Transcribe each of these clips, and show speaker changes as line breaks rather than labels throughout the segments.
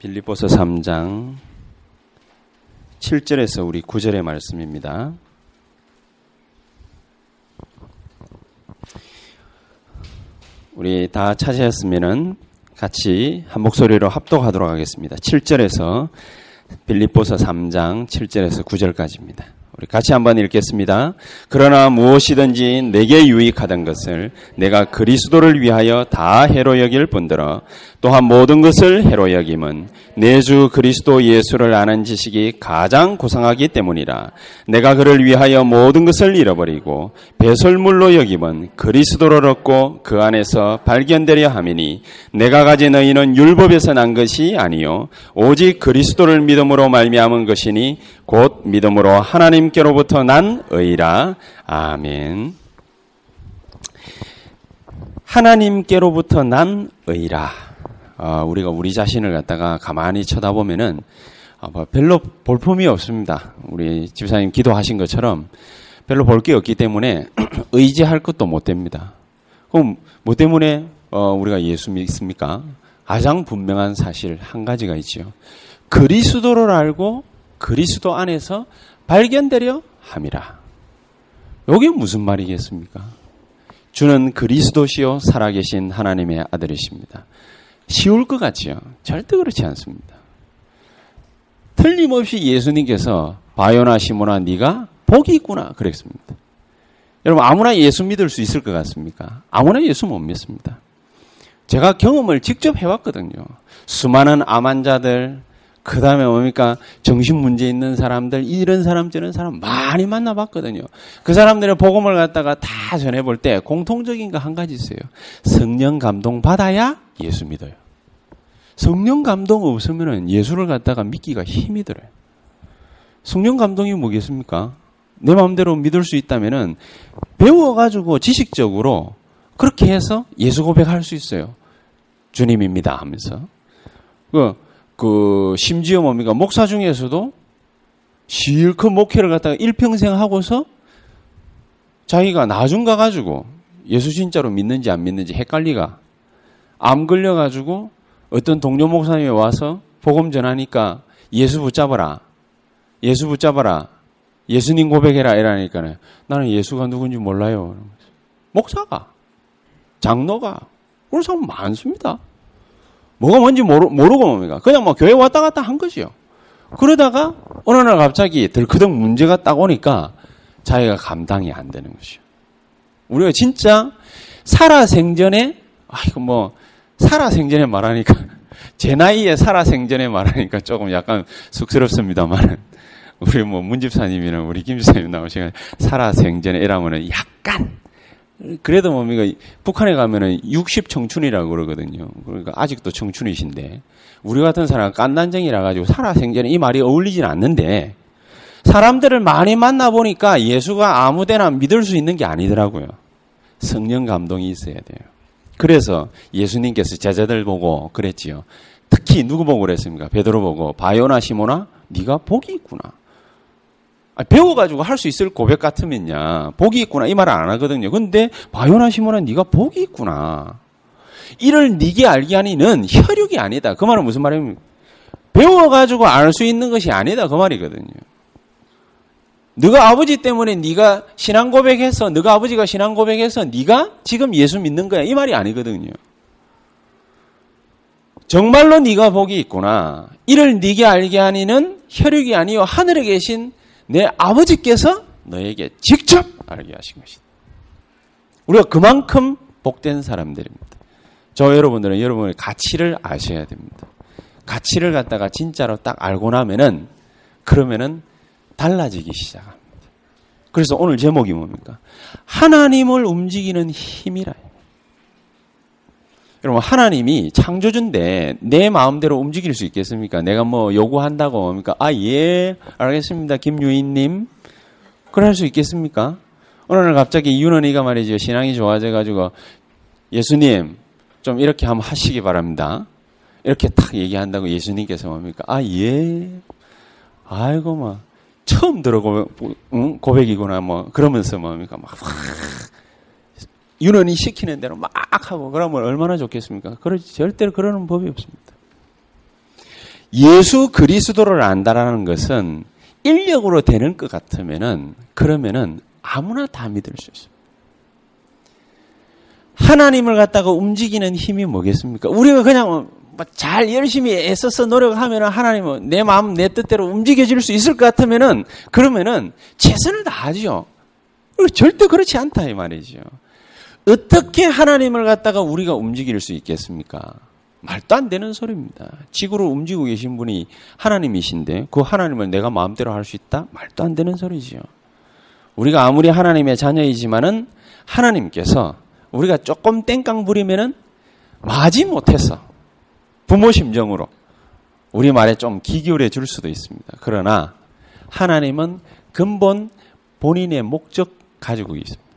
빌립보서 3장 7절에서 우리 9절의 말씀입니다. 우리 다 찾으셨으면은 같이 한 목소리로 합독하도록 하겠습니다. 7절에서 빌립보서 3장 7절에서 9절까지입니다. 우리 같이 한번 읽겠습니다. 그러나 무엇이든지 내게 유익하던 것을 내가 그리스도를 위하여 다 해로 여길 뿐더러 또한 모든 것을 해로 여김은 내 주 그리스도 예수를 아는 지식이 가장 고상하기 때문이라. 내가 그를 위하여 모든 것을 잃어버리고 배설물로 여김은 그리스도를 얻고 그 안에서 발견되려 함이니 내가 가진 의인은 율법에서 난 것이 아니요 오직 그리스도를 믿음으로 말미암은 것이니 곧 믿음으로 하나님께로부터 난 의라. 아멘. 하나님께로부터 난 의라 어, 우리가 우리 자신을 갖다가 가만히 쳐다보면은 어, 뭐 별로 볼품이 없습니다. 우리 집사님 기도하신 것처럼 별로 볼 게 없기 때문에 의지할 것도 못 됩니다. 그럼 뭐 때문에 어, 우리가 예수 믿습니까? 가장 분명한 사실 한 가지가 있죠. 그리스도를 알고 그리스도 안에서 발견되려 함이라. 이게 무슨 말이겠습니까? 주는 그리스도시요 살아계신 하나님의 아들이십니다. 쉬울 것 같지요? 절대 그렇지 않습니다. 틀림없이 예수님께서 바요나 시모나 네가 복이 있구나 그랬습니다. 여러분 아무나 예수 믿을 수 있을 것 같습니까? 아무나 예수 못 믿습니다. 제가 경험을 직접 해왔거든요. 수많은 암 환자들, 그 다음에 뭡니까? 정신 문제 있는 사람들, 이런 사람, 저런 사람 많이 만나봤거든요. 그 사람들의 복음을 갖다가 다 전해볼 때 공통적인 거 한 가지 있어요. 성령 감동 받아야 예수 믿어요. 성령 감동 없으면 예수를 갖다가 믿기가 힘이 들어요. 성령 감동이 뭐겠습니까? 내 마음대로 믿을 수 있다면은 배워가지고 지식적으로 그렇게 해서 예수 고백할 수 있어요. 주님입니다 하면서. 그, 그, 심지어 뭡니까? 목사 중에서도 실컷 목회를 갖다가 일평생 하고서 자기가 나중 가가지고 예수 진짜로 믿는지 안 믿는지 헷갈리가 암 걸려가지고 어떤 동료 목사님이 와서 복음 전하니까 예수 붙잡아라. 예수 붙잡아라. 예수님 고백해라. 이러니까는 나는 예수가 누군지 몰라요. 목사가, 장로가, 그런 사람 많습니다. 뭐가 뭔지 모르, 모르고 뭡니까? 그냥 뭐 교회 왔다 갔다 한 거지요. 그러다가 어느 날 갑자기 덜크덕 문제가 딱 오니까 자기가 감당이 안 되는 것이요. 우리가 진짜 살아생전에, 아이고 뭐, 살아생전에 말하니까, 제 나이에 살아생전에 말하니까 조금 약간 쑥스럽습니다만, 우리 뭐 문집사님이나 우리 김집사님 나오시면 살아생전에 이라면은 약간, 그래도 뭡니까, 북한에 가면은 60 청춘이라고 그러거든요. 그러니까 아직도 청춘이신데, 우리 같은 사람 깐난쟁이라 가지고 살아 생전에 이 말이 어울리진 않는데, 사람들을 많이 만나 보니까 예수가 아무 데나 믿을 수 있는 게 아니더라고요. 성령 감동이 있어야 돼요. 그래서 예수님께서 제자들 보고 그랬지요. 특히 누구 보고 그랬습니까? 베드로 보고 바요나 시모나 네가 복이 있구나. 아, 배워가지고 할 수 있을 고백 같으면야 복이 있구나 이 말을 안 하거든요. 근데 바요나 시모나 네가 복이 있구나. 이를 네게 알게 하니는 혈육이 아니다. 그 말은 무슨 말입니까? 배워가지고 알 수 있는 것이 아니다 그 말이거든요. 너가 아버지 때문에 네가 신앙 고백해서 너가 아버지가 신앙 고백해서 네가 지금 예수 믿는 거야 이 말이 아니거든요. 정말로 네가 복이 있구나. 이를 네게 알게 하니는 혈육이 아니요 하늘에 계신 내 아버지께서 너에게 직접 알게 하신 것이다. 우리가 그만큼 복된 사람들입니다. 저 여러분들은 여러분의 가치를 아셔야 됩니다. 가치를 갖다가 진짜로 딱 알고 나면은 그러면은 달라지기 시작합니다. 그래서 오늘 제목이 뭡니까? 하나님을 움직이는 힘이라. 여러분 하나님이 창조주인데 내 마음대로 움직일 수 있겠습니까? 내가 뭐 요구한다고 뭡니까? 아 예, 알겠습니다, 김유인님. 그럴 수 있겠습니까? 어느 날 갑자기 윤원이가 말이죠 신앙이 좋아져 가지고 예수님 좀 이렇게 한번 하시기 바랍니다. 이렇게 딱 얘기한다고 예수님께서 뭡니까? 아 예, 아이고 뭐 처음 들어고 응? 고백이구나 뭐 그러면서 뭡니까 막 윤원이 시키는 대로 막 하고 그러면 얼마나 좋겠습니까? 그러지 절대로 그러는 법이 없습니다. 예수 그리스도를 안다라는 것은 인력으로 되는 것 같으면은 그러면은 아무나 다 믿을 수 있습니다. 하나님을 갖다가 움직이는 힘이 뭐겠습니까? 우리가 그냥 잘 열심히 애써서 노력하면 하나님은 내 마음 내 뜻대로 움직여질 수 있을 것 같으면은 그러면은 최선을 다하죠. 절대 그렇지 않다 이 말이죠. 어떻게 하나님을 갖다가 우리가 움직일 수 있겠습니까? 말도 안 되는 소리입니다. 지구를 움직이고 계신 분이 하나님이신데 그 하나님을 내가 마음대로 할 수 있다? 말도 안 되는 소리지요. 우리가 아무리 하나님의 자녀이지만은 하나님께서 우리가 조금 땡깡 부리면은 마지 못해서 부모 심정으로 우리 말에 좀 기기울여 줄 수도 있습니다. 그러나 하나님은 근본 본인의 목적 가지고 있습니다.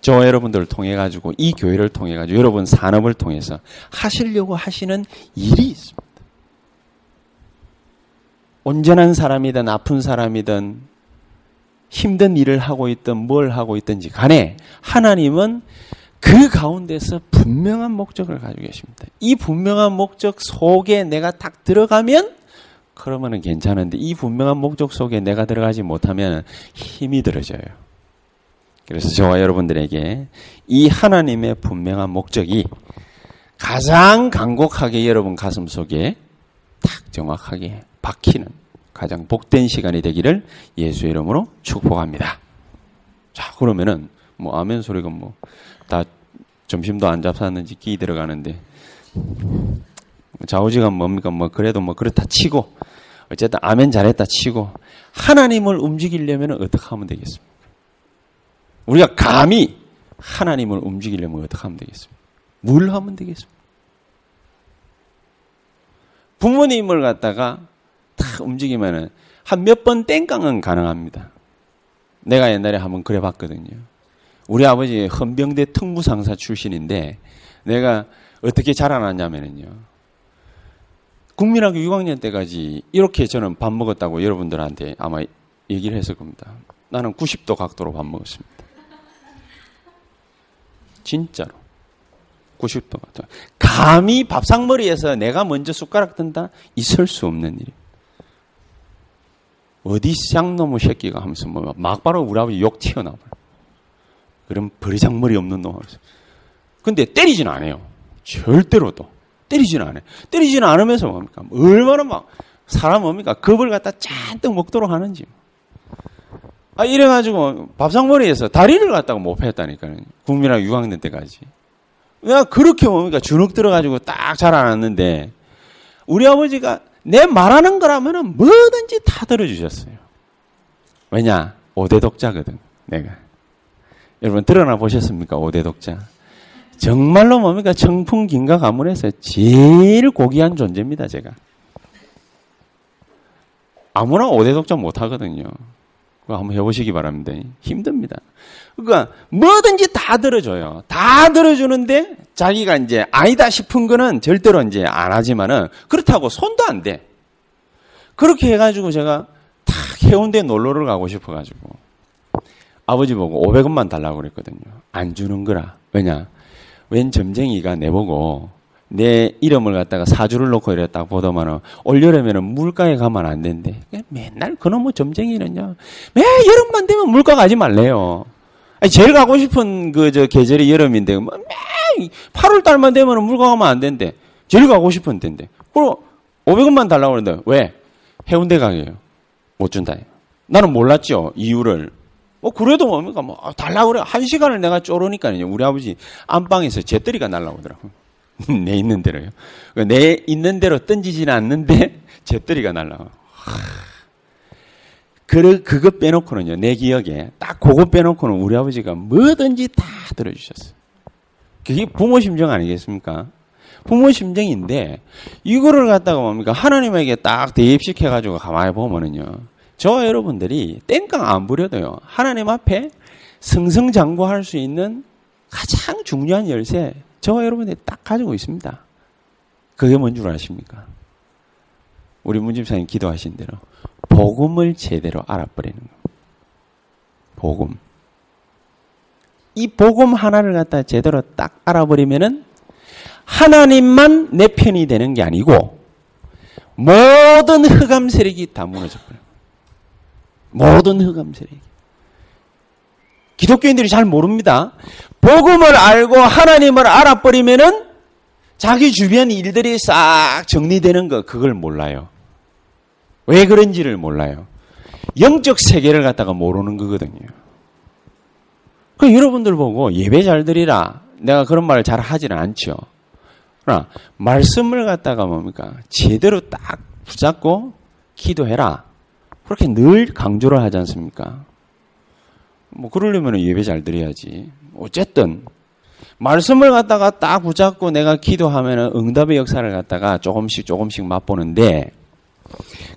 저와 여러분들을 통해 가지고 이 교회를 통해 가지고 여러분 산업을 통해서 하시려고 하시는 일이 있습니다. 온전한 사람이든 아픈 사람이든 힘든 일을 하고 있든 뭘 하고 있든지 간에 하나님은 그 가운데서 분명한 목적을 가지고 계십니다. 이 분명한 목적 속에 내가 딱 들어가면 그러면은 괜찮은데 이 분명한 목적 속에 내가 들어가지 못하면 힘이 들어져요. 그래서 저와 여러분들에게 이 하나님의 분명한 목적이 가장 간곡하게 여러분 가슴 속에 딱 정확하게 박히는 가장 복된 시간이 되기를 예수의 이름으로 축복합니다. 자, 그러면은 뭐 아멘 소리가 뭐 다 점심도 안 잡쌌는지 끼 들어가는데 좌우지가 뭡니까 뭐 그래도 뭐 그렇다 치고 어쨌든 아멘 잘했다 치고 하나님을 움직이려면 어떻게 하면 되겠습니까? 우리가 감히 하나님을 움직이려면 어떻게 하면 되겠습니까? 뭘 하면 되겠습니까? 부모님을 갖다가 탁 움직이면은 한 몇 번 땡깡은 가능합니다. 내가 옛날에 한번 그래 봤거든요. 우리 아버지 헌병대 특무상사 출신인데 내가 어떻게 자라났냐면요. 국민학교 6학년 때까지 이렇게 저는 밥 먹었다고 여러분들한테 아마 얘기를 했을 겁니다. 나는 90도 각도로 밥 먹었습니다. 진짜로. 90도 각도. 감히 밥상머리에서 내가 먼저 숟가락 든다? 있을 수 없는 일이에요. 어디 쌍놈의 새끼가 하면서 뭐 막바로 우리 아버지 욕 튀어나와요. 그럼 버리장머리 없는 놈 하면서. 근데 때리진 않아요. 절대로도. 때리진 않아요. 때리진 않으면서 뭡니까? 얼마나 막 사람 뭡니까? 겁을 갖다 잔뜩 먹도록 하는지. 아, 이래가지고 밥상머리에서 다리를 갖다가 못 폈다니까요. 국민학 6학년 때까지. 내가 그렇게 뭡니까? 주눅 들어가지고 딱 자라났는데 우리 아버지가 내 말하는 거라면은 뭐든지 다 들어주셨어요. 왜냐? 5대 독자거든, 내가. 여러분, 드러나 보셨습니까? 5대 독자. 정말로 뭡니까? 청풍 긴가 가문에서 제일 고귀한 존재입니다, 제가. 아무나 5대 독자 못 하거든요. 한번 해보시기 바랍니다. 힘듭니다. 그러니까 뭐든지 다 들어줘요. 다 들어주는데 자기가 이제 아니다 싶은 거는 절대로 이제 안 하지만은 그렇다고 손도 안 대. 그렇게 해가지고 제가 탁 해운대 놀러를 가고 싶어가지고 아버지 보고 500원만 달라고 그랬거든요. 안 주는 거라. 왜냐? 웬 점쟁이가 내보고 내 이름을 갖다가 사주를 놓고 이랬다 보더만은 올여름에는 물가에 가면 안 된대. 맨날 그놈의 점쟁이는요. 매 여름만 되면 물가 가지 말래요. 아니, 제일 가고 싶은 그 저 계절이 여름인데 뭐 매 8월 달만 되면 물가 가면 안 된대. 제일 가고 싶은 데인데. 그럼 500원만 달라고 그러는데 왜? 해운대 가게요. 못 준다. 나는 몰랐죠. 이유를. 뭐 그래도 뭡니까 뭐 아, 달라고 그래 한 시간을 내가 쪼르니까요 우리 아버지 안방에서 재떨이가 날라오더라고 내 있는 대로요. 내 있는 대로 던지지는 않는데 재떨이가 날라와. 그 그거 빼놓고는요 내 기억에 딱 그거 빼놓고는 우리 아버지가 뭐든지 다 들어주셨어요. 그게 부모 심정 아니겠습니까? 부모 심정인데 이거를 갖다가 뭡니까? 하나님에게 딱 대입시켜 가지고 가만히 보면은요 저와 여러분들이 땡깡 안 부려도요. 하나님 앞에 승승장구할 수 있는 가장 중요한 열쇠 저와 여러분들이 딱 가지고 있습니다. 그게 뭔 줄 아십니까? 우리 문집사님 기도하신 대로 복음을 제대로 알아버리는 거. 복음. 이 복음 하나를 갖다 제대로 딱 알아버리면은 하나님만 내 편이 되는 게 아니고 모든 흑암 세력이 다 무너져 버려요. 모든 흑암 세력이. 기독교인들이 잘 모릅니다. 복음을 알고 하나님을 알아버리면은 자기 주변 일들이 싹 정리되는 거 그걸 몰라요. 왜 그런지를 몰라요. 영적 세계를 갖다가 모르는 거거든요. 그 여러분들 보고 예배 잘 드리라. 내가 그런 말을 잘 하지는 않죠. 그러나 말씀을 갖다가 뭡니까? 제대로 딱 붙잡고 기도해라. 그렇게 늘 강조를 하지 않습니까? 뭐 그러려면 예배 잘 드려야지. 어쨌든 말씀을 갖다가 딱 붙잡고 내가 기도하면 응답의 역사를 갖다가 조금씩 조금씩 맛보는데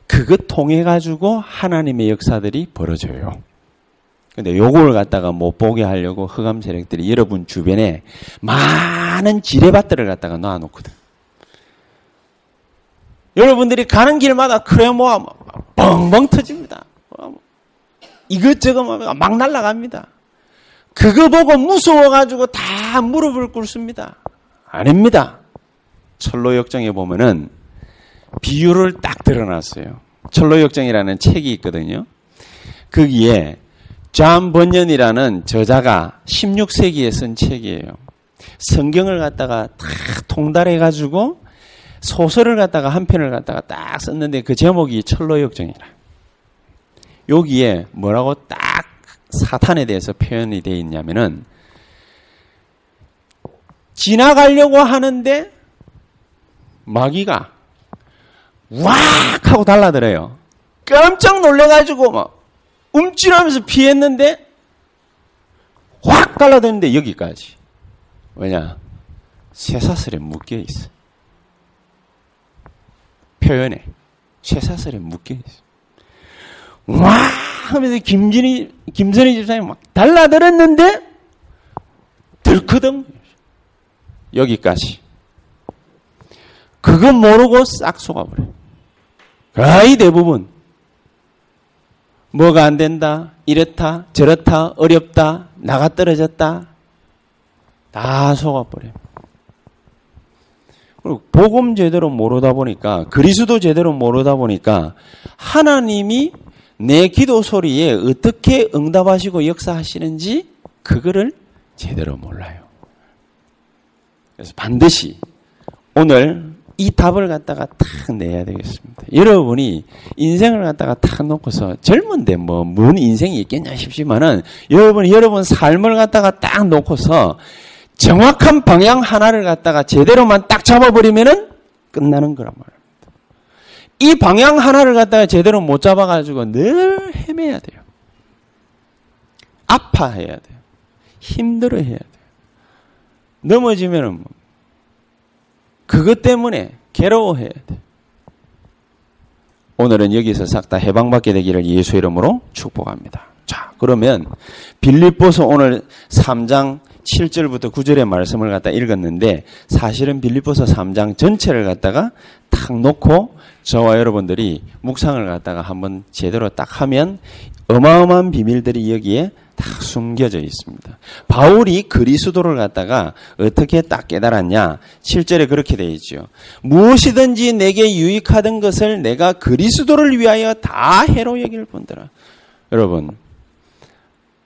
그것 통해 가지고 하나님의 역사들이 벌어져요. 근데 요걸 갖다가 못 보게 하려고 흑암 세력들이 여러분 주변에 많은 지뢰밭들을 갖다가 놔 놓거든. 여러분들이 가는 길마다 뭐 뻥뻥 터집니다. 이것저것 막 날라갑니다. 그거 보고 무서워가지고 다 무릎을 꿇습니다. 아닙니다. 천로 역정에 보면은 비유를 딱 드러났어요. 천로 역정이라는 책이 있거든요. 거기에 존 번연이라는 저자가 16세기에 쓴 책이에요. 성경을 갖다가 다 통달해가지고 소설을 갖다가 한 편을 갖다가 딱 썼는데 그 제목이 철로 역정이라. 여기에 뭐라고 딱 사탄에 대해서 표현이 되어 있냐면은 지나가려고 하는데 마귀가 왁 하고 달라들어요. 깜짝 놀래가지고 막 움찔하면서 피했는데 확 달라드는데 여기까지. 왜냐? 쇠사슬에 묶여 있어. 표현에 쇠사슬에 묶여 있어. 와 하면서 김진희 김선희 집사님 막 달라들었는데 들크덩 여기까지. 그거 모르고 싹 속아버려. 거의 대부분 뭐가 안 된다, 이렇다, 저렇다, 어렵다, 나가 떨어졌다, 다 속아버려. 그리고 복음 제대로 모르다 보니까 그리스도 제대로 모르다 보니까 하나님이 내 기도 소리에 어떻게 응답하시고 역사하시는지 그거를 제대로 몰라요. 그래서 반드시 오늘 이 답을 갖다가 탁 내야 되겠습니다. 여러분이 인생을 갖다가 탁 놓고서 젊은데 뭐, 뭔 인생이 있겠냐 싶지만은 여러분이 여러분 삶을 갖다가 딱 놓고서 정확한 방향 하나를 갖다가 제대로만 딱 잡아버리면은 끝나는 거란 말입니다. 이 방향 하나를 갖다가 제대로 못 잡아가지고 늘 헤매야 돼요. 아파해야 돼요. 힘들어해야 돼요. 넘어지면은 뭐 그것 때문에 괴로워해야 돼. 오늘은 여기서 싹 다 해방받게 되기를 예수 이름으로 축복합니다. 자, 그러면 빌립보서 오늘 3장 7절부터 9절의 말씀을 갖다 읽었는데 사실은 빌립보서 3장 전체를 갖다가 탁 놓고 저와 여러분들이 묵상을 갖다가 한번 제대로 딱 하면 어마어마한 비밀들이 여기에 다 숨겨져 있습니다. 바울이 그리스도를 갖다가 어떻게 딱 깨달았냐? 7절에 그렇게 되어 있죠. 무엇이든지 내게 유익하던 것을 내가 그리스도를 위하여 다 해로 여길 뿐더라. 여러분,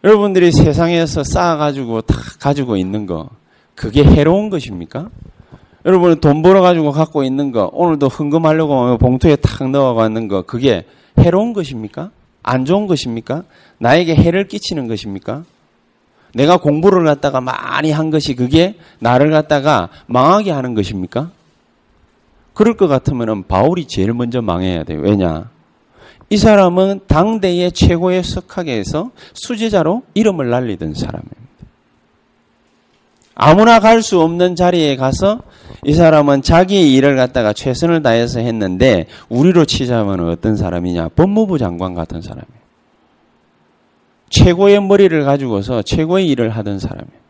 여러분들이 세상에서 쌓아가지고 다 가지고 있는 거, 그게 해로운 것입니까? 여러분은 돈 벌어가지고 갖고 있는 거, 오늘도 흥금하려고 봉투에 탁 넣어가는 거, 그게 해로운 것입니까? 안 좋은 것입니까? 나에게 해를 끼치는 것입니까? 내가 공부를 갖다가 많이 한 것이 그게 나를 갖다가 망하게 하는 것입니까? 그럴 것 같으면 바울이 제일 먼저 망해야 돼요. 왜냐? 이 사람은 당대의 최고의 석학에서 수제자로 이름을 날리던 사람입니다. 아무나 갈 수 없는 자리에 가서 이 사람은 자기의 일을 갖다가 최선을 다해서 했는데 우리로 치자면 어떤 사람이냐? 법무부 장관 같은 사람이에요. 최고의 머리를 가지고서 최고의 일을 하던 사람이에요.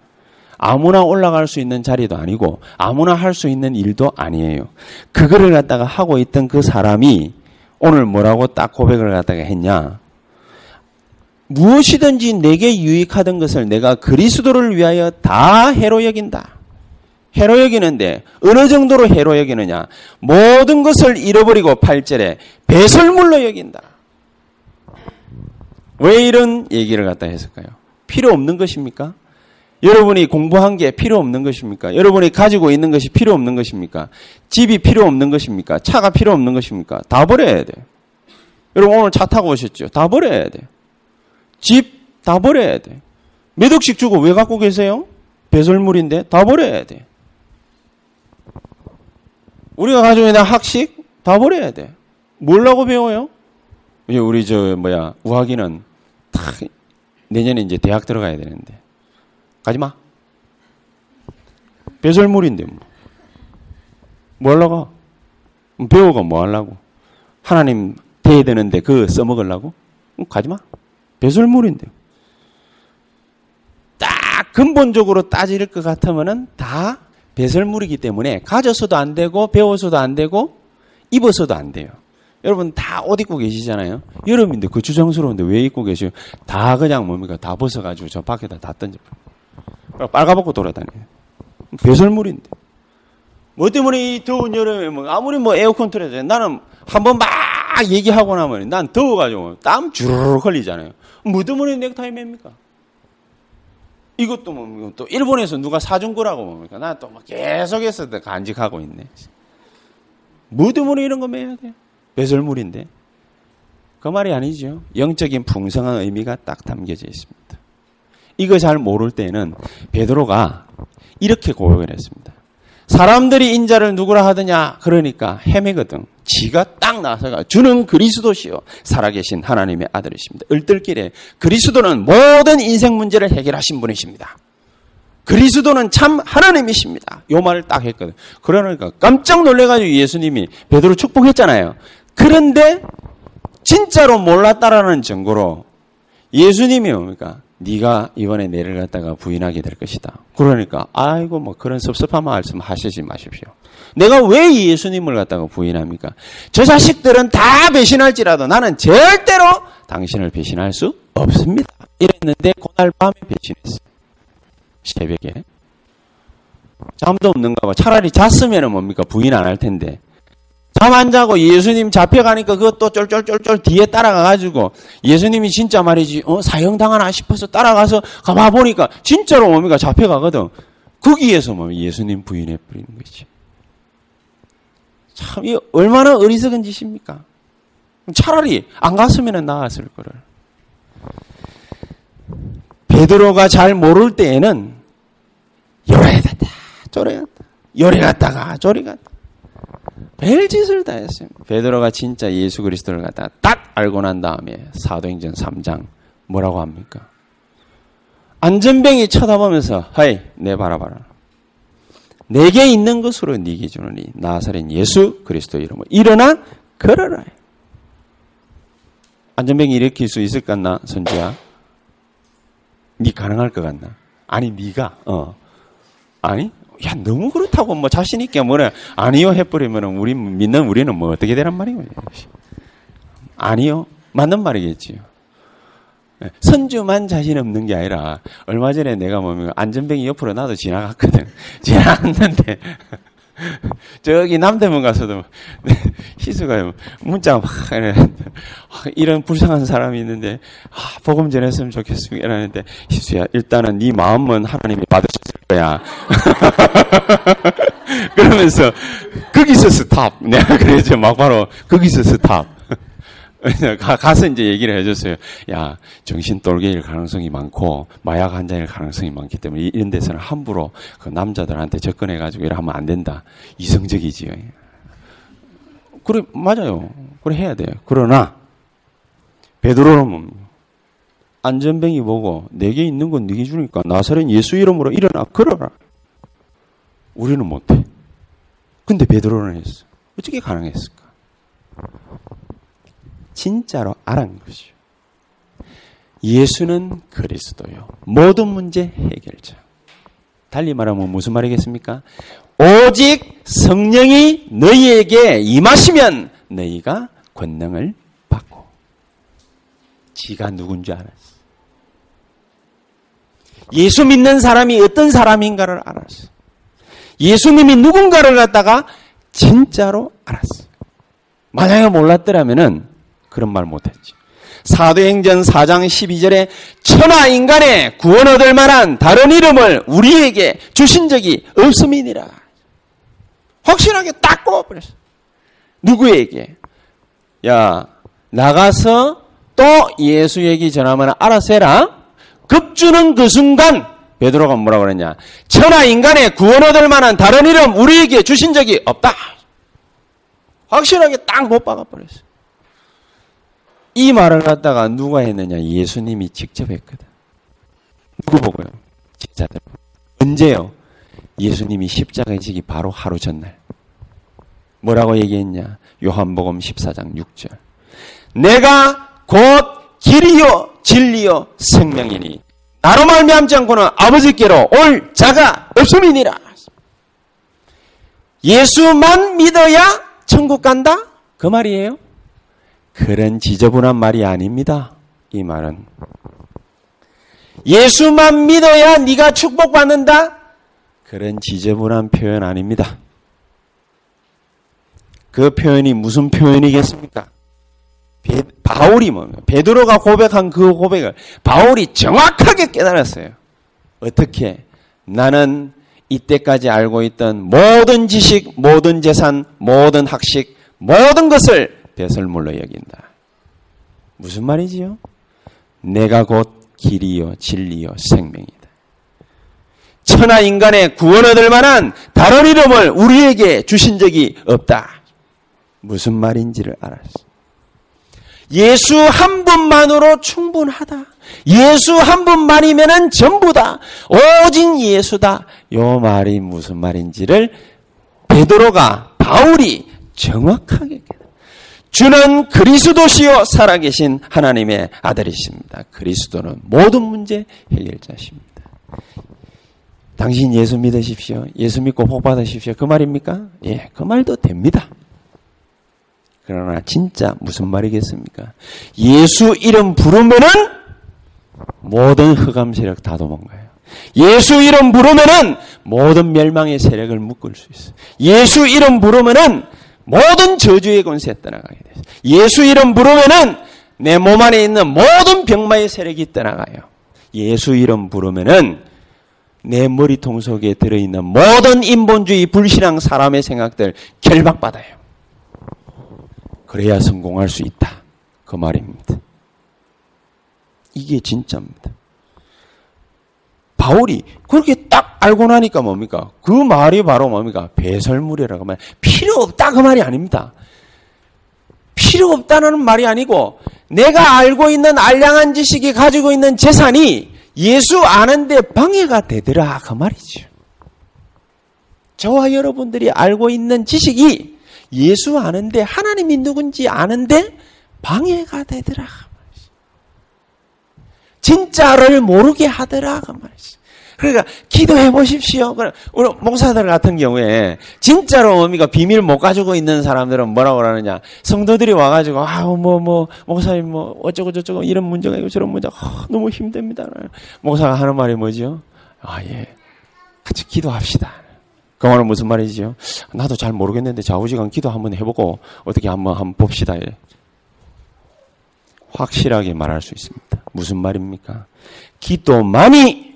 아무나 올라갈 수 있는 자리도 아니고 아무나 할 수 있는 일도 아니에요. 그거를 갖다가 하고 있던 그 사람이 오늘 뭐라고 딱 고백을 갖다가 했냐? 무엇이든지 내게 유익하던 것을 내가 그리스도를 위하여 다 해로 여긴다. 해로 여기는데 어느 정도로 해로 여기느냐? 모든 것을 잃어버리고 8절에 배설물로 여긴다. 왜 이런 얘기를 갖다 했을까요? 필요 없는 것입니까? 여러분이 공부한 게 필요 없는 것입니까? 여러분이 가지고 있는 것이 필요 없는 것입니까? 집이 필요 없는 것입니까? 차가 필요 없는 것입니까? 다 버려야 돼. 여러분 오늘 차 타고 오셨죠? 다 버려야 돼. 집다 버려야 돼. 몇 억씩 주고 왜 갖고 계세요? 배설물인데 다 버려야 돼. 우리가 가지고 있는 학식 다 버려야 돼. 뭘라고 배워요? 이제 우리 저 뭐야 우학이는 탁 내년에 이제 대학 들어가야 되는데 가지 마. 배설물인데 뭐. 뭐 하려고? 배우가 뭐 하려고? 하나님 대야 되는데 그거 써먹으려고? 가지 마. 배설물인데. 딱 근본적으로 따질 것 같으면은 다 배설물이기 때문에 가져서도 안 되고 배워서도 안 되고 입어서도 안 돼요. 여러분 다 옷 입고 계시잖아요. 여름인데 그 주장스러운데 왜 입고 계세요? 다 그냥 뭡니까? 다 벗어가지고 저 밖에다 다 던져. 빨가벗고 돌아다녀요. 배설물인데. 뭐 때문에 이 더운 여름에 뭐 아무리 뭐 에어컨 틀어도 나는 한번 막 얘기하고 나면 난 더워가지고 땀 주르륵 흘리잖아요. 뭐 때문에 넥타이 맵니까? 이것도 뭐 또 일본에서 누가 사준 거라고 뭡니까? 나 또 막 계속해서 간직하고 있네. 뭐 때문에 이런 거 매야 돼? 배설물인데. 그 말이 아니죠. 영적인 풍성한 의미가 딱 담겨져 있습니다. 이거 잘 모를 때는 베드로가 이렇게 고백을 했습니다. 사람들이 인자를 누구라 하더냐? 그러니까 헤매거든. 지가 딱 나서가 주는 그리스도시요 살아계신 하나님의 아들이십니다. 을들길에 그리스도는 모든 인생 문제를 해결하신 분이십니다. 그리스도는 참 하나님이십니다. 요 말을 딱 했거든. 그러니까 깜짝 놀래가지고 예수님이 베드로 축복했잖아요. 그런데 진짜로 몰랐다라는 증거로 예수님이 뭡니까? 네가 이번에 내를 갖다가 부인하게 될 것이다. 그러니까 아이고 뭐 그런 섭섭한 말씀 하시지 마십시오. 내가 왜 예수님을 갖다가 부인합니까? 저 자식들은 다 배신할지라도 나는 절대로 당신을 배신할 수 없습니다. 이랬는데 그날 밤에 배신했어요. 새벽에. 잠도 없는가 봐. 차라리 잤으면 뭡니까? 부인 안 할 텐데. 잠 안 자고 예수님 잡혀가니까 그것도 쫄쫄쫄쫄 뒤에 따라가가지고 예수님이 진짜 말이지, 어, 사형당하나 싶어서 따라가서 가봐 보니까 진짜로 뭡니까? 잡혀가거든. 거기에서 뭐 예수님 부인해 버리는 거지. 참, 이 얼마나 어리석은 짓입니까? 차라리 안 갔으면 나았을 거를. 베드로가 잘 모를 때에는 요래 갔다 저래 갔다 요래 갔다가 저리 갔다 별짓을 다 했어요. 베드로가 진짜 예수 그리스도를 갖다가 딱 알고 난 다음에 사도행전 3장 뭐라고 합니까? 안전뱅이 쳐다보면서 하이 내 바라봐라. 내게 있는 것으로 네게 주느니 나사렛 예수 그리스도 이름으로 일어나 걸어라. 안전뱅이 일으킬 수 있을 것 같나 선지야? 니 가능할 것 같나? 아니 니가 어 아니 야 너무 그렇다고 뭐 자신 있게 뭐래 아니요 해버리면 우리 믿는 우리는 뭐 어떻게 되란 말이에요? 아니요 맞는 말이겠지요. 예, 선주만 자신 없는 게 아니라 얼마 전에 내가 뭐 앉은뱅이 옆으로 나도 지나갔거든. 지나갔는데 저기 남대문 가서도 희수가 문자 막 이런 불쌍한 사람이 있는데 아, 복음 전했으면 좋겠습니다. 이러는데 희수야 일단은 네 마음은 하나님이 받으셨을 거 야. 그러면서 거기서 스탑. 내가 그래서 막 바로 거기서 스탑. 가, 가서 이제 얘기를 해줬어요. 야, 정신 돌개일 가능성이 많고, 마약 환자일 가능성이 많기 때문에 이런 데서는 함부로 그 남자들한테 접근해가지고 이래 하면 안 된다. 이성적이지요. 그래, 맞아요. 그래 해야 돼요. 그러나, 베드로는 뭡니까? 안전뱅이 보고 내게 있는 건 네게 주니까 나사렛 예수 이름으로 일어나 걸어라. 우리는 못해. 근데 베드로는 했어. 어떻게 가능했을까? 진짜로 알은 것이요. 예수는 그리스도요. 모든 문제 해결자. 달리 말하면 무슨 말이겠습니까? 오직 성령이 너희에게 임하시면 너희가 권능을 받고 지가 누군지 알았어. 예수 믿는 사람이 어떤 사람인가를 알았어. 예수님이 누군가를 갖다가 진짜로 알았어. 만약에 몰랐더라면은 그런 말 못했지. 사도행전 4장 12절에 천하 인간의 구원 얻을 만한 다른 이름을 우리에게 주신 적이 없음이니라. 확실하게 딱 꼽아버렸어. 누구에게? 야, 나가서 또 예수 얘기 전하면 알아서 해라. 급주는 그 순간 베드로가 뭐라고 그랬냐? 천하 인간의 구원 얻을 만한 다른 이름 우리에게 주신 적이 없다. 확실하게 딱 못 박아버렸어. 이 말을 갖다가 누가 했느냐? 예수님이 직접 했거든. 누구 보고요? 제자들. 언제요? 예수님이 십자가에 지기 바로 하루 전날. 뭐라고 얘기했냐? 요한복음 14장 6절. 내가 곧 길이요 진리요 생명이니 나로 말미암지 않고는 아버지께로 올 자가 없음이니라. 예수만 믿어야 천국 간다? 그 말이에요? 그런 지저분한 말이 아닙니다. 이 말은 예수만 믿어야 네가 축복받는다? 그런 지저분한 표현 아닙니다. 그 표현이 무슨 표현이겠습니까? 베, 바울이 뭡니까? 베드로가 고백한 그 고백을 바울이 정확하게 깨달았어요. 어떻게? 나는 이때까지 알고 있던 모든 지식, 모든 재산, 모든 학식, 모든 것을 배설물로 여긴다. 무슨 말이지요? 내가 곧 길이요, 진리요, 생명이다. 천하 인간의 구원 얻을 만한 다른 이름을 우리에게 주신 적이 없다. 무슨 말인지를 알았어. 예수 한 분만으로 충분하다. 예수 한 분만이면은 전부다. 오직 예수다. 요 말이 무슨 말인지를 베드로가 바울이 정확하게 주는 그리스도시요 살아계신 하나님의 아들이십니다. 그리스도는 모든 문제 해결자십니다. 당신 예수 믿으십시오. 예수 믿고 복 받으십시오. 그 말입니까? 예, 그 말도 됩니다. 그러나 진짜 무슨 말이겠습니까? 예수 이름 부르면은 모든 흑암 세력 다 도망가요. 예수 이름 부르면은 모든 멸망의 세력을 묶을 수 있어요. 예수 이름 부르면은 모든 저주의 권세 떠나가게 돼요. 예수 이름 부르면은 내 몸 안에 있는 모든 병마의 세력이 떠나가요. 예수 이름 부르면은 내 머리통 속에 들어있는 모든 인본주의 불신앙 사람의 생각들 결박받아요. 그래야 성공할 수 있다. 그 말입니다. 이게 진짜입니다. 바울이 그렇게 딱 알고 나니까 뭡니까? 그 말이 바로 뭡니까? 배설물이라고 말. 필요 없다 그 말이 아닙니다. 필요 없다는 말이 아니고 내가 알고 있는 알량한 지식이 가지고 있는 재산이 예수 아는데 방해가 되더라 그 말이죠. 저와 여러분들이 알고 있는 지식이 예수 아는데 하나님이 누군지 아는데 방해가 되더라. 진짜를 모르게 하더라 그 말이지. 그러니까 기도해 보십시오. 우리 목사들 같은 경우에 진짜로 어미가 비밀 못 가지고 있는 사람들은 뭐라고 그러느냐? 성도들이 와가지고 아뭐뭐 뭐, 목사님 뭐 어쩌고 저쩌고 이런 문제가 있고 저런 문제 아, 너무 힘듭니다. 목사가 하는 말이 뭐죠? 아 예, 같이 기도합시다. 그 말은 무슨 말이지요? 나도 잘 모르겠는데 좌우지간 기도 한번 해보고 어떻게 한번 한번 봅시다. 확실하게 말할 수 있습니다. 무슨 말입니까? 기도만이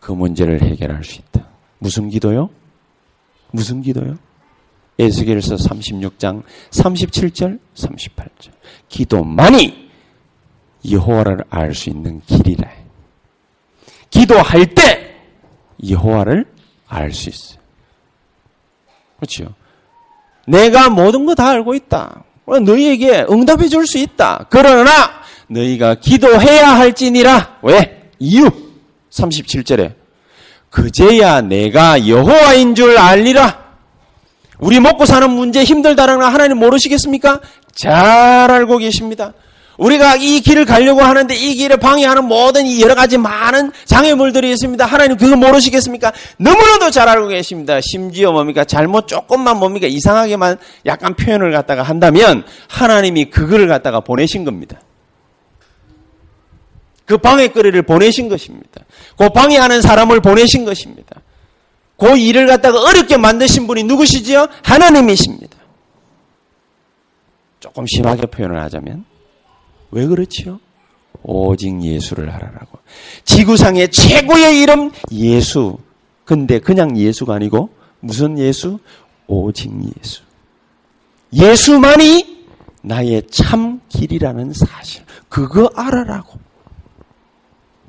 그 문제를 해결할 수 있다. 무슨 기도요? 무슨 기도요? 에스겔서 36장 37절 38절. 기도만이 여호와를 알 수 있는 길이라. 기도할 때 여호와를 알 수 있어요. 그렇죠? 내가 모든 거 다 알고 있다. 너희에게 응답해 줄 수 있다. 그러나 너희가 기도해야 할지니라. 왜? 이유. 37절에 그제야 내가 여호와인 줄 알리라. 우리 먹고 사는 문제 힘들다라는 거 하나님 모르시겠습니까? 잘 알고 계십니다. 우리가 이 길을 가려고 하는데 이 길을 방해하는 모든 이 여러 가지 많은 장애물들이 있습니다. 하나님 그거 모르시겠습니까? 너무나도 잘 알고 계십니다. 심지어 뭡니까? 잘못 조금만 뭡니까? 이상하게만 약간 표현을 갖다가 한다면 하나님이 그거를 갖다가 보내신 겁니다. 그 방해거리를 보내신 것입니다. 그 방해하는 사람을 보내신 것입니다. 그 일을 갖다가 어렵게 만드신 분이 누구시지요? 하나님이십니다. 조금 심하게 표현을 하자면 왜 그렇지요? 오직 예수를 하라라고. 지구상의 최고의 이름 예수. 근데 그냥 예수가 아니고 무슨 예수? 오직 예수. 예수만이 나의 참 길이라는 사실. 그거 알아라고.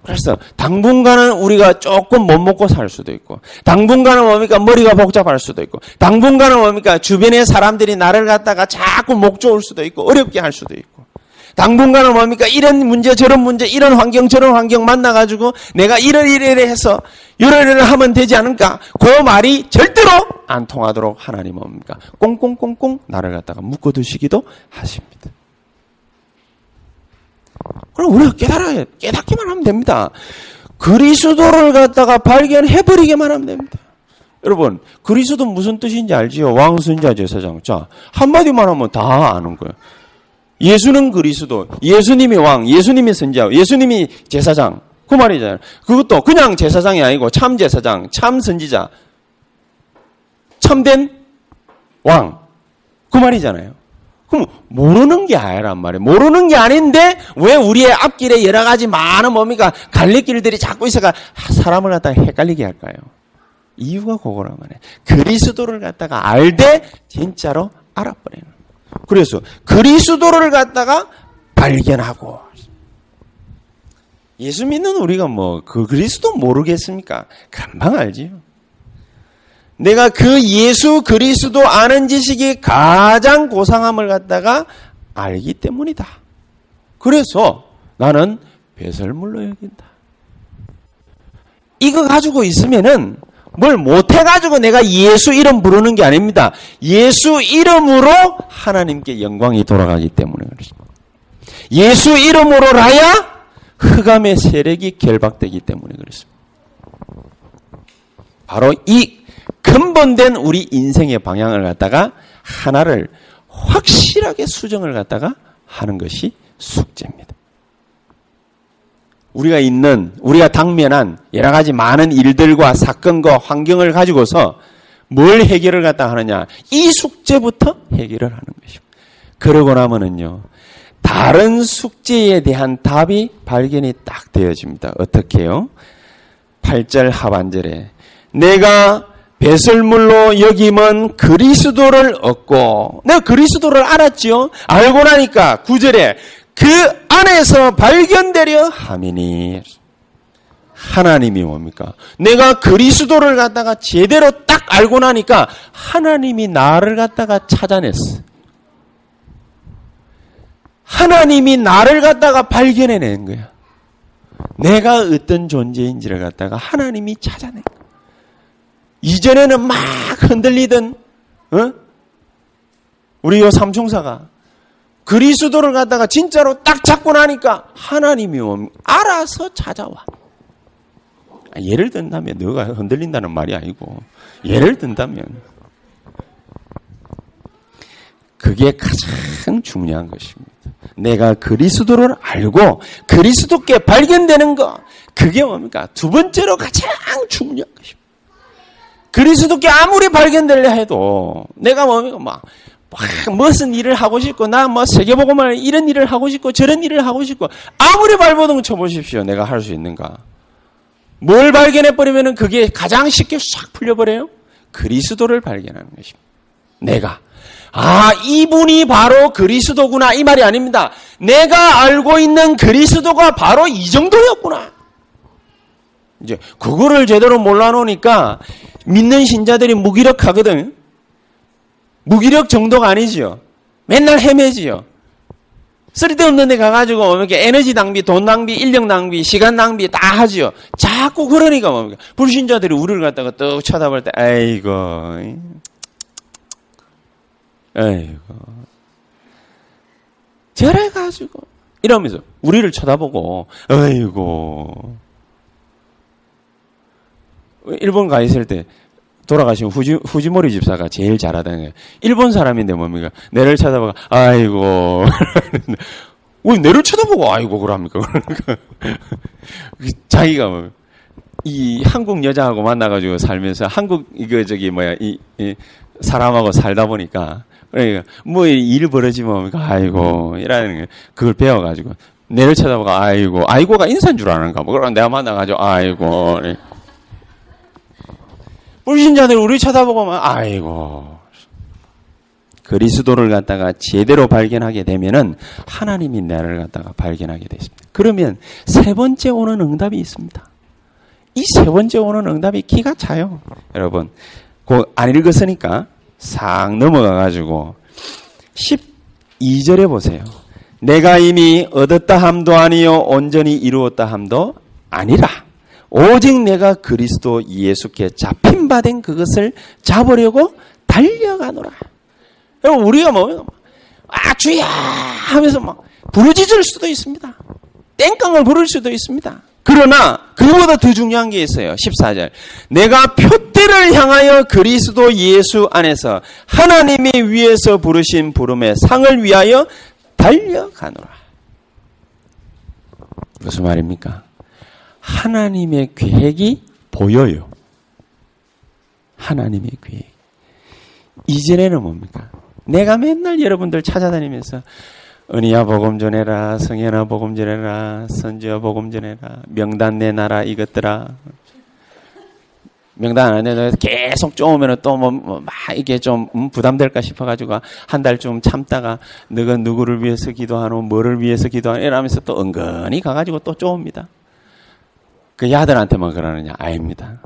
그래서 당분간은 우리가 조금 못 먹고 살 수도 있고, 당분간은 뭡니까 머리가 복잡할 수도 있고, 당분간은 뭡니까 주변의 사람들이 나를 갖다가 자꾸 목 좋을 수도 있고 어렵게 할 수도 있고, 당분간은 뭡니까 이런 문제 저런 문제 이런 환경 저런 환경 만나가지고 내가 이러이러이러 해서 이러이러 하면 되지 않을까? 그 말이 절대로 안 통하도록 하나님 뭡니까 꽁꽁꽁꽁 나를 갖다가 묶어두시기도 하십니다. 그럼 우리가 깨달아야, 깨닫기만 하면 됩니다. 그리스도를 갖다가 발견해버리기만 하면 됩니다. 여러분, 그리스도 무슨 뜻인지 알지요? 왕, 선자, 제사장. 자, 한마디만 하면 다 아는 거예요. 예수는 그리스도, 예수님이 왕, 예수님이 선자, 예수님이 제사장. 그 말이잖아요. 그것도 그냥 제사장이 아니고 참 제사장, 참 선지자, 참된 왕. 그 말이잖아요. 그럼 모르는 게 아니란 말이에요. 모르는 게 아닌데 왜 우리의 앞길에 여러 가지 많은 뭡니까 갈래길들이 자꾸 있어가 사람을 갖다가 헷갈리게 할까요? 이유가 그거란 말이에요. 그리스도를 갖다가 알되 진짜로 알아버리는. 그래서 그리스도를 갖다가 발견하고 예수 믿는 우리가 뭐 그 그리스도 모르겠습니까? 금방 알지요. 내가 그 예수 그리스도 아는 지식이 가장 고상함을 갖다가 알기 때문이다. 그래서 나는 배설물로 여긴다. 이거 가지고 있으면은 뭘 못해가지고 내가 예수 이름 부르는 게 아닙니다. 예수 이름으로 하나님께 영광이 돌아가기 때문에 그렇습니다. 예수 이름으로라야 흑암의 세력이 결박되기 때문에 그렇습니다. 바로 이 근본된 우리 인생의 방향을 갖다가 하나를 확실하게 수정을 갖다가 하는 것이 숙제입니다. 우리가 있는, 우리가 당면한 여러 가지 많은 일들과 사건과 환경을 가지고서 뭘 해결을 갖다 하느냐. 이 숙제부터 해결을 하는 것입니다. 그러고 나면은요, 다른 숙제에 대한 답이 발견이 딱 되어집니다. 어떻게요? 8절 하반절에 내가 배설물로 여김은 그리스도를 얻고 내가 그리스도를 알았지요. 알고 나니까 구절에 그 안에서 발견되려 함이니 하나님이 뭡니까? 내가 그리스도를 갖다가 제대로 딱 알고 나니까 하나님이 나를 갖다가 찾아냈어. 하나님이 나를 갖다가 발견해낸 거야. 내가 어떤 존재인지를 갖다가 하나님이 찾아낸 거야. 이전에는 막 흔들리던 어? 우리 요 삼총사가 그리스도를 갖다가 진짜로 딱 잡고 나니까 하나님이 알아서 찾아와. 아, 예를 든다면 너가 흔들린다는 말이 아니고 예를 든다면 그게 가장 중요한 것입니다. 내가 그리스도를 알고 그리스도께 발견되는 것 그게 뭡니까? 두 번째로 가장 중요한 것입니다. 그리스도께 아무리 발견되려 해도 내가 뭡니까? 막, 막 무슨 일을 하고 싶고 나 뭐 세계보고만 이런 일을 하고 싶고 저런 일을 하고 싶고 아무리 발버둥 쳐보십시오. 내가 할 수 있는가? 뭘 발견해 버리면은 그게 가장 쉽게 싹 풀려버려요? 그리스도를 발견하는 것입니다. 내가. 아, 이분이 바로 그리스도구나. 이 말이 아닙니다. 내가 알고 있는 그리스도가 바로 이 정도였구나. 이제, 그거를 제대로 몰라놓으니까 믿는 신자들이 무기력하거든. 무기력 정도가 아니지요. 맨날 헤매지요. 쓸데없는 데 가가지고 이렇게 에너지 낭비, 돈 낭비, 인력 낭비, 시간 낭비 다 하지요. 자꾸 그러니까 뭡니까. 불신자들이 우리를 갖다가 떡 쳐다볼 때, 아이고. 아이고. 저래가지고. 이러면서 우리를 쳐다보고, 아이고. 일본 가 있을 때 돌아가신 후지, 후지모리 집사가 제일 잘하다는 거예요. 일본 사람인데 뭡니까? 내를 쳐다보고, 아이고. 왜 내를 쳐다보고, 아이고, 그럽니까? 그러니까. 자기가 뭐, 이 한국 여자하고 만나가지고 살면서 한국, 이거, 저기, 뭐야, 이, 이 사람하고 살다 보니까, 그러니까, 뭐, 일 벌어지면 뭡니까? 아이고, 이라는 거예요. 그걸 배워가지고, 내를 쳐다보고, 아이고, 아이고가 인사인 줄 아는가? 뭐, 그럼 내가 만나가지고, 아이고. 불신 자들 우리 쳐다보고만 아이고 그리스도를 갖다가 제대로 발견하게 되면은 하나님이 나를 갖다가 발견하게 되십니다. 그러면 세 번째 오는 응답이 있습니다. 이 세 번째 오는 응답이 기가 차요. 여러분, 그안 읽었으니까 싹 넘어가 가지고 12절에 보세요. 내가 이미 얻었다 함도 아니요 온전히 이루었다 함도 아니라 오직 내가 그리스도 예수께 잡힌 바 된 그것을 잡으려고 달려가노라. 여러분, 우리가 뭐, 아, 주야! 하면서 막 부르짖을 수도 있습니다. 땡깡을 부를 수도 있습니다. 그러나, 그보다 더 중요한 게 있어요. 14절. 내가 표대를 향하여 그리스도 예수 안에서 하나님이 위에서 부르신 부름의 상을 위하여 달려가노라. 무슨 말입니까? 하나님의 계획이 보여요. 하나님의 계획. 이전에는 뭡니까? 내가 맨날 여러분들 찾아다니면서 은희야 복음 전해라, 성현아 복음 전해라, 선지야 복음 전해라, 명단 내놔라 이것들아. 명단 안 내놔 계속 쪼으면 또뭐 뭐, 막 이게 좀 음, 부담될까 싶어가지고 한 달 좀 참다가 너가 누구를 위해서 기도하노, 뭐를 위해서 기도하노 이러면서 또 은근히 가가지고 또 쪼옵니다. 그 야들한테만 그러느냐? 아닙니다.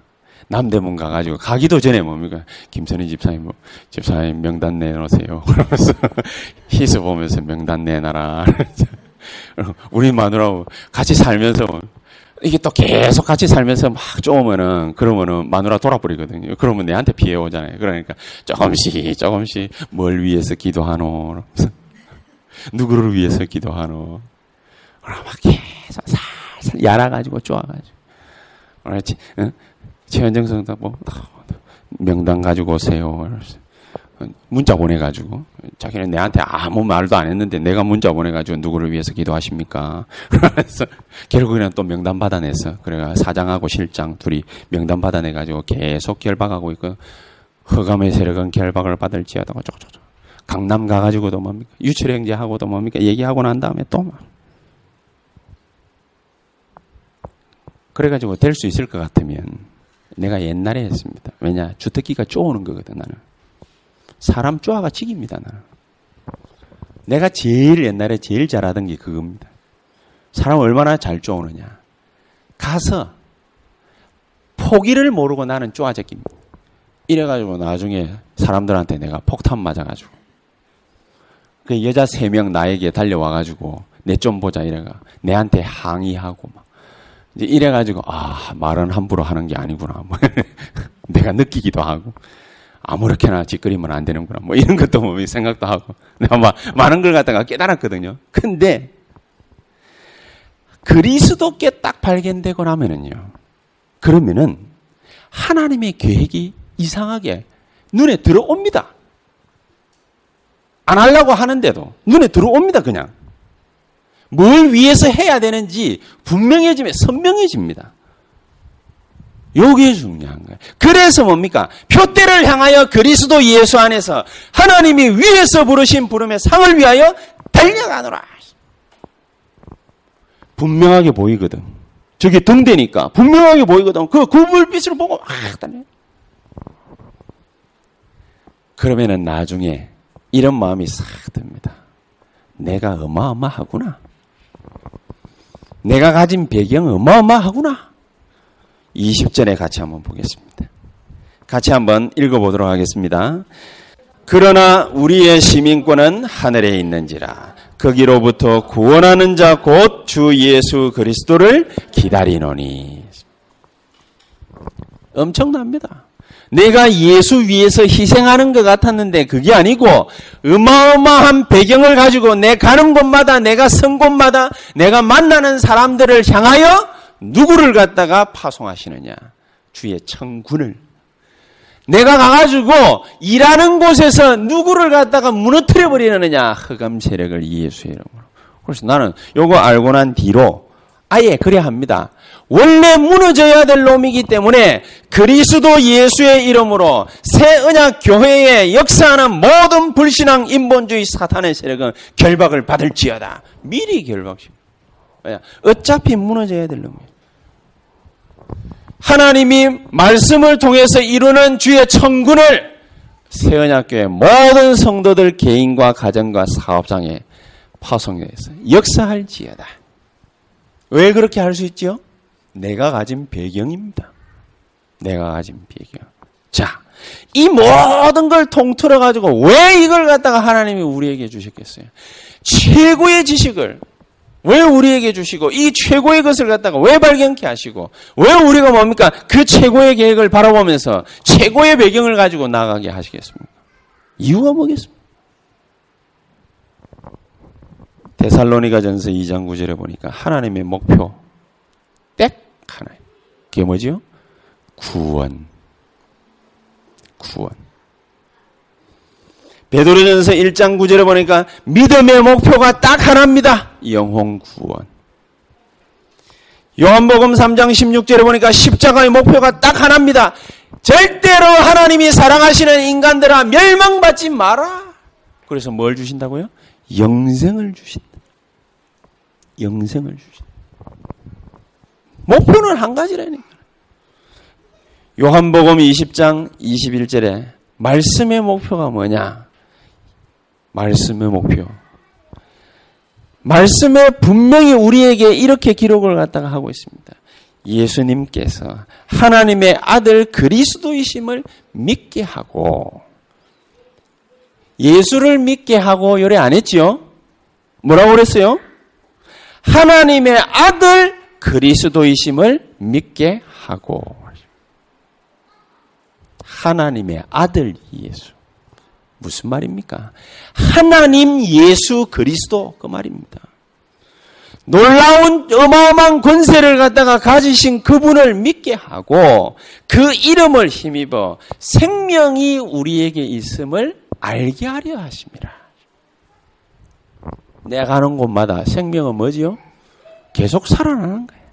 남대문 가가지고 가기도 전에 뭡니까? 김선희 집사님, 뭐, 집사님 명단 내놓으세요. 그러면서 희수 보면서 명단 내놔라. 우리 마누라하고 같이 살면서 이게 또 계속 같이 살면서 막 쪼으면은 그러면은 마누라 돌아버리거든요. 그러면 내한테 피해 오잖아요. 그러니까 조금씩 조금씩 뭘 위해서 기도하노. 누구를 위해서 기도하노. 그럼 막 계속 살살 야라가지고 쪼아가지고. 그렇지. 응? 최현정 성도 뭐 명단 가지고 오세요. 문자 보내가지고 자기는 내한테 아무 말도 안 했는데 내가 문자 보내가지고 누구를 위해서 기도하십니까? 그래서 결국에는 또 명단 받아내서 그래가 사장하고 실장 둘이 명단 받아내가지고 계속 결박하고 있고 허감의 세력은 결박을 받을지어다 어쩌고저쩌고 강남 가가지고도 뭡니까 유출행제하고도 뭡니까 얘기하고 난 다음에 또 막. 그래가지고 될 수 있을 것 같으면 내가 옛날에 했습니다. 왜냐 주특기가 쪼오는 거거든 나는. 사람 쪼아가 직입니다 나는. 내가 제일 옛날에 제일 잘하던 게 그겁니다. 사람 얼마나 잘 쪼오느냐. 가서 포기를 모르고 나는 쪼아제깁니다. 이래가지고 나중에 사람들한테 내가 폭탄 맞아가지고 그 여자 세 명 나에게 달려와가지고 내 좀 보자 이래가 내한테 항의하고 막 이제 이래가지고, 아, 말은 함부로 하는 게 아니구나. 뭐 내가 느끼기도 하고, 아무렇게나 짓거리면 안 되는구나. 뭐 이런 것도 뭐 생각도 하고, 내가 막 많은 걸 갖다가 깨달았거든요. 근데, 그리스도께 딱 발견되고 나면은요, 그러면은, 하나님의 계획이 이상하게 눈에 들어옵니다. 안 하려고 하는데도 눈에 들어옵니다, 그냥. 뭘 위해서 해야 되는지 분명해지면 선명해집니다. 요게 중요한 거예요. 그래서 뭡니까? 표대를 향하여 그리스도 예수 안에서 하나님이 위에서 부르신 부름의 상을 위하여 달려가노라. 분명하게 보이거든. 저게 등대니까 분명하게 보이거든. 그 구불빛으로 보고 막 달려. 그러면은 나중에 이런 마음이 싹 듭니다. 내가 어마어마하구나. 내가 가진 배경 어마어마하구나. 20절에 같이 한번 보겠습니다. 같이 한번 읽어보도록 하겠습니다. 그러나 우리의 시민권은 하늘에 있는지라 거기로부터 구원하는 자 곧 주 예수 그리스도를 기다리노니 엄청납니다. 내가 예수 위해서 희생하는 것 같았는데 그게 아니고 어마어마한 배경을 가지고 내 가는 곳마다 내가 선 곳마다 내가 만나는 사람들을 향하여 누구를 갖다가 파송하시느냐? 주의 청군을. 내가 가가지고 일하는 곳에서 누구를 갖다가 무너뜨려 버리느냐? 흑암 세력을 예수의 이름으로. 그래서 나는 요거 알고 난 뒤로 아예 그래야 합니다. 원래 무너져야 될 놈이기 때문에 그리스도 예수의 이름으로 새 언약 교회에 역사하는 모든 불신앙 인본주의 사탄의 세력은 결박을 받을지어다. 미리 결박시. 어차피 무너져야 될 놈이에요. 하나님이 말씀을 통해서 이루는 주의 천군을 새 언약 교회 모든 성도들 개인과 가정과 사업장에 파송해서 역사할지어다. 왜 그렇게 할 수 있죠? 내가 가진 배경입니다. 내가 가진 배경. 자, 이 모든 걸 통틀어 가지고 왜 이걸 갖다가 하나님이 우리에게 주셨겠어요? 최고의 지식을 왜 우리에게 주시고 이 최고의 것을 갖다가 왜 발견케 하시고 왜 우리가 뭡니까? 그 최고의 계획을 바라보면서 최고의 배경을 가지고 나가게 하시겠습니까? 이유가 뭐겠습니까? 데살로니가 전서 2장 9절에 보니까 하나님의 목표 딱 하나예요. 그게 뭐지요? 구원. 구원. 베드로전서 1장 9절에 보니까 믿음의 목표가 딱 하나입니다. 영혼 구원. 요한복음 3장 16절에 보니까 십자가의 목표가 딱 하나입니다. 절대로 하나님이 사랑하시는 인간들아 멸망받지 마라. 그래서 뭘 주신다고요? 영생을 주신다. 영생을 주신다. 목표는 한 가지라니까. 요한복음 20장 21절에 말씀의 목표가 뭐냐? 말씀의 목표. 말씀에 분명히 우리에게 이렇게 기록을 갖다가 하고 있습니다. 예수님께서 하나님의 아들 그리스도이심을 믿게 하고 예수를 믿게 하고 요래 안 했지요? 뭐라고 그랬어요? 하나님의 아들 그리스도이심을 믿게 하고 하나님의 아들 예수 무슨 말입니까? 하나님 예수 그리스도 그 말입니다. 놀라운 어마어마한 권세를 갖다가 가지신 그분을 믿게 하고 그 이름을 힘입어 생명이 우리에게 있음을 알게 하려 하십니다. 내가 가는 곳마다 생명은 뭐지요? 계속 살아나는 거예요.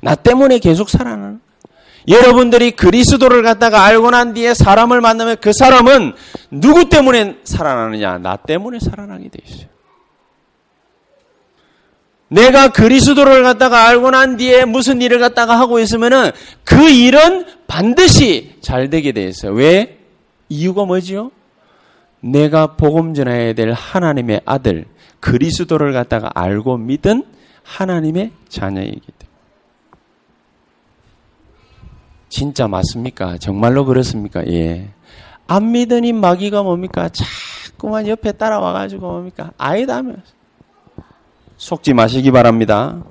나 때문에 계속 살아나는 여러분들이 그리스도를 갖다가 알고 난 뒤에 사람을 만나면 그 사람은 누구 때문에 살아나느냐? 나 때문에 살아나게 돼 있어요. 내가 그리스도를 갖다가 알고 난 뒤에 무슨 일을 갖다가 하고 있으면은 그 일은 반드시 잘 되게 돼 있어요. 왜? 이유가 뭐지요? 내가 복음 전해야 될 하나님의 아들 그리스도를 갖다가 알고 믿은 하나님의 자녀이기 때문에. 진짜 맞습니까? 정말로 그렇습니까? 예. 안 믿으니 마귀가 뭡니까? 자꾸만 옆에 따라와가지고 뭡니까? 아이다면서. 속지 마시기 바랍니다.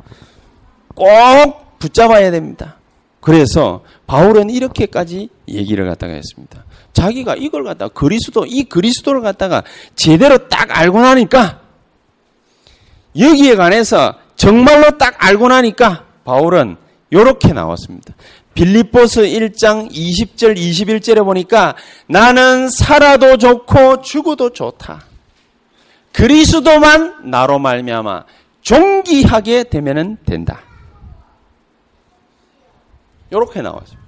꼭 붙잡아야 됩니다. 그래서 바울은 이렇게까지 얘기를 갖다가 했습니다. 자기가 이걸 갖다가 그리스도, 이 그리스도를 갖다가 제대로 딱 알고 나니까 여기에 관해서 정말로 딱 알고 나니까 바울은 이렇게 나왔습니다. 빌립보스 1장 20절 21절에 보니까 나는 살아도 좋고 죽어도 좋다. 그리스도만 나로 말미암아 존귀하게 되면은 된다. 이렇게 나왔습니다.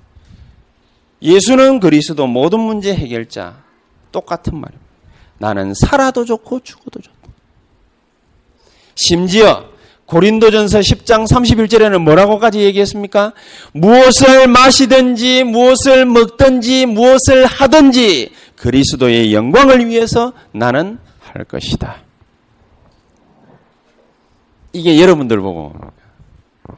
예수는 그리스도 모든 문제 해결자 똑같은 말입니다. 나는 살아도 좋고 죽어도 좋다. 심지어 고린도전서 10장 31절에는 뭐라고까지 얘기했습니까? 무엇을 마시든지 무엇을 먹든지 무엇을 하든지 그리스도의 영광을 위해서 나는 할 것이다. 이게 여러분들 보고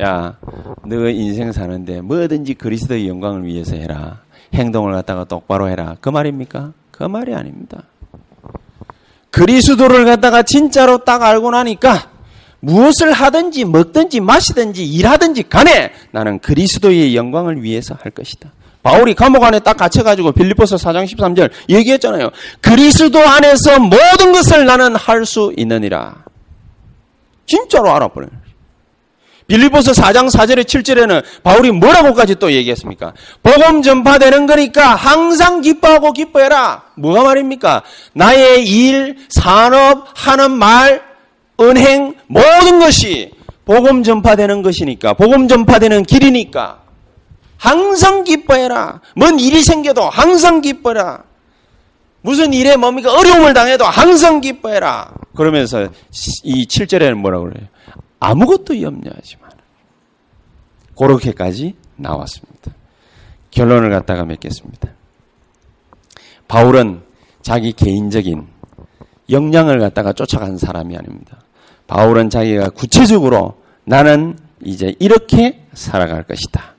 야, 너 인생 사는데 뭐든지 그리스도의 영광을 위해서 해라. 행동을 갖다가 똑바로 해라. 그 말입니까? 그 말이 아닙니다. 그리스도를 갖다가 진짜로 딱 알고 나니까 무엇을 하든지 먹든지 마시든지 일하든지 간에 나는 그리스도의 영광을 위해서 할 것이다. 바울이 감옥 안에 딱 갇혀가지고 빌리포스 4장 13절 얘기했잖아요. 그리스도 안에서 모든 것을 나는 할 수 있느니라. 진짜로 알아버려요. 빌리포스 4장 4절에 7절에는 바울이 뭐라고까지 또 얘기했습니까? 복음 전파되는 거니까 항상 기뻐하고 기뻐해라. 뭐가 말입니까? 나의 일, 산업, 하는 말, 은행, 모든 것이 복음 전파되는 것이니까, 복음 전파되는 길이니까, 항상 기뻐해라. 뭔 일이 생겨도 항상 기뻐해라. 무슨 일에 뭡니까? 어려움을 당해도 항상 기뻐해라. 그러면서 이 7절에는 뭐라고 그래요? 아무것도 염려하지 마라. 그렇게까지 나왔습니다. 결론을 갖다가 맺겠습니다. 바울은 자기 개인적인 역량을 갖다가 쫓아간 사람이 아닙니다. 바울은 자기가 구체적으로 나는 이제 이렇게 살아갈 것이다.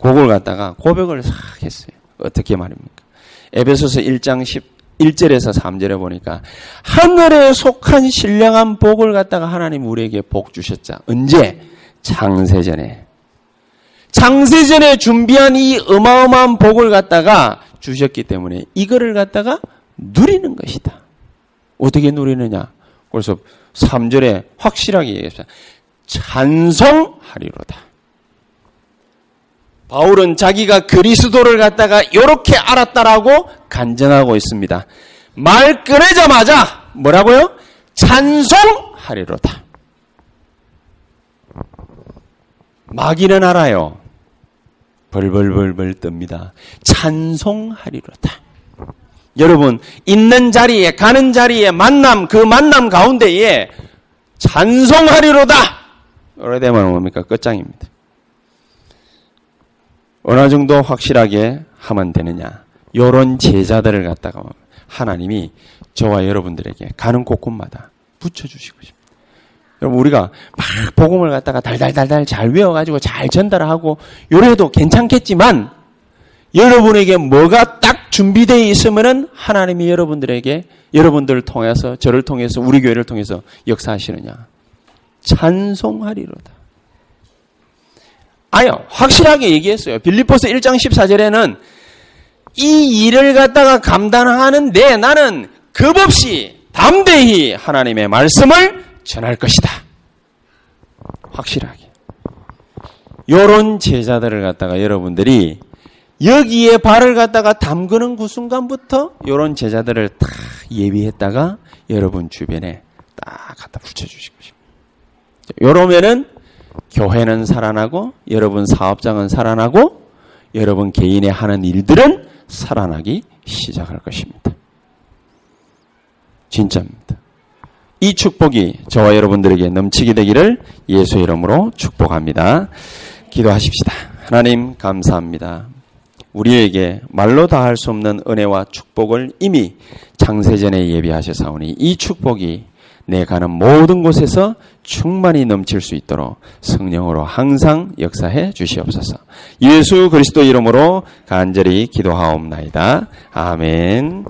그걸 갖다가 고백을 싹 했어요. 어떻게 말입니까? 에베소서 1장 11절에서 3절에 보니까 하늘에 속한 신령한 복을 갖다가 하나님 우리에게 복 주셨자. 언제? 창세전에. 창세전에 준비한 이 어마어마한 복을 갖다가 주셨기 때문에 이거를 갖다가 누리는 것이다. 어떻게 누리느냐? 그래서 3절에 확실하게 얘기했습니다. 찬송하리로다. 바울은 자기가 그리스도를 갖다가 이렇게 알았다라고 간증하고 있습니다. 말 끊어자마자 뭐라고요? 찬송하리로다. 마귀는 알아요. 벌벌벌벌 뜹니다. 찬송하리로다. 여러분, 있는 자리에, 가는 자리에 만남, 그 만남 가운데에 찬송하리로다! 오래되면 뭡니까? 끝장입니다. 어느 정도 확실하게 하면 되느냐. 요런 제자들을 갖다가 하나님이 저와 여러분들에게 가는 곳곳마다 붙여주시고 싶습니다. 여러분, 우리가 막 복음을 갖다가 달달달달 잘 외워가지고 잘 전달하고 요래도 괜찮겠지만 여러분에게 뭐가 딱 준비되어 있으면은 하나님이 여러분들에게 여러분들을 통해서 저를 통해서 우리 교회를 통해서 역사하시느냐 찬송하리로다. 아니요 확실하게 얘기했어요. 빌리포스 1장 14절에는 이 일을 갖다가 감당하는데 나는 겁없이 담대히 하나님의 말씀을 전할 것이다. 확실하게. 요런 제자들을 갖다가 여러분들이 여기에 발을 갖다가 담그는 그 순간부터 이런 제자들을 다 예비했다가 여러분 주변에 딱 갖다 붙여주시고 싶습니다. 이러면은 교회는 살아나고 여러분 사업장은 살아나고 여러분 개인의 하는 일들은 살아나기 시작할 것입니다. 진짜입니다. 이 축복이 저와 여러분들에게 넘치게 되기를 예수 이름으로 축복합니다. 기도하십시다. 하나님 감사합니다. 우리에게 말로 다 할 수 없는 은혜와 축복을 이미 장세전에 예비하셨사오니 이 축복이 내 가는 모든 곳에서 충만히 넘칠 수 있도록 성령으로 항상 역사해 주시옵소서. 예수 그리스도 이름으로 간절히 기도하옵나이다. 아멘.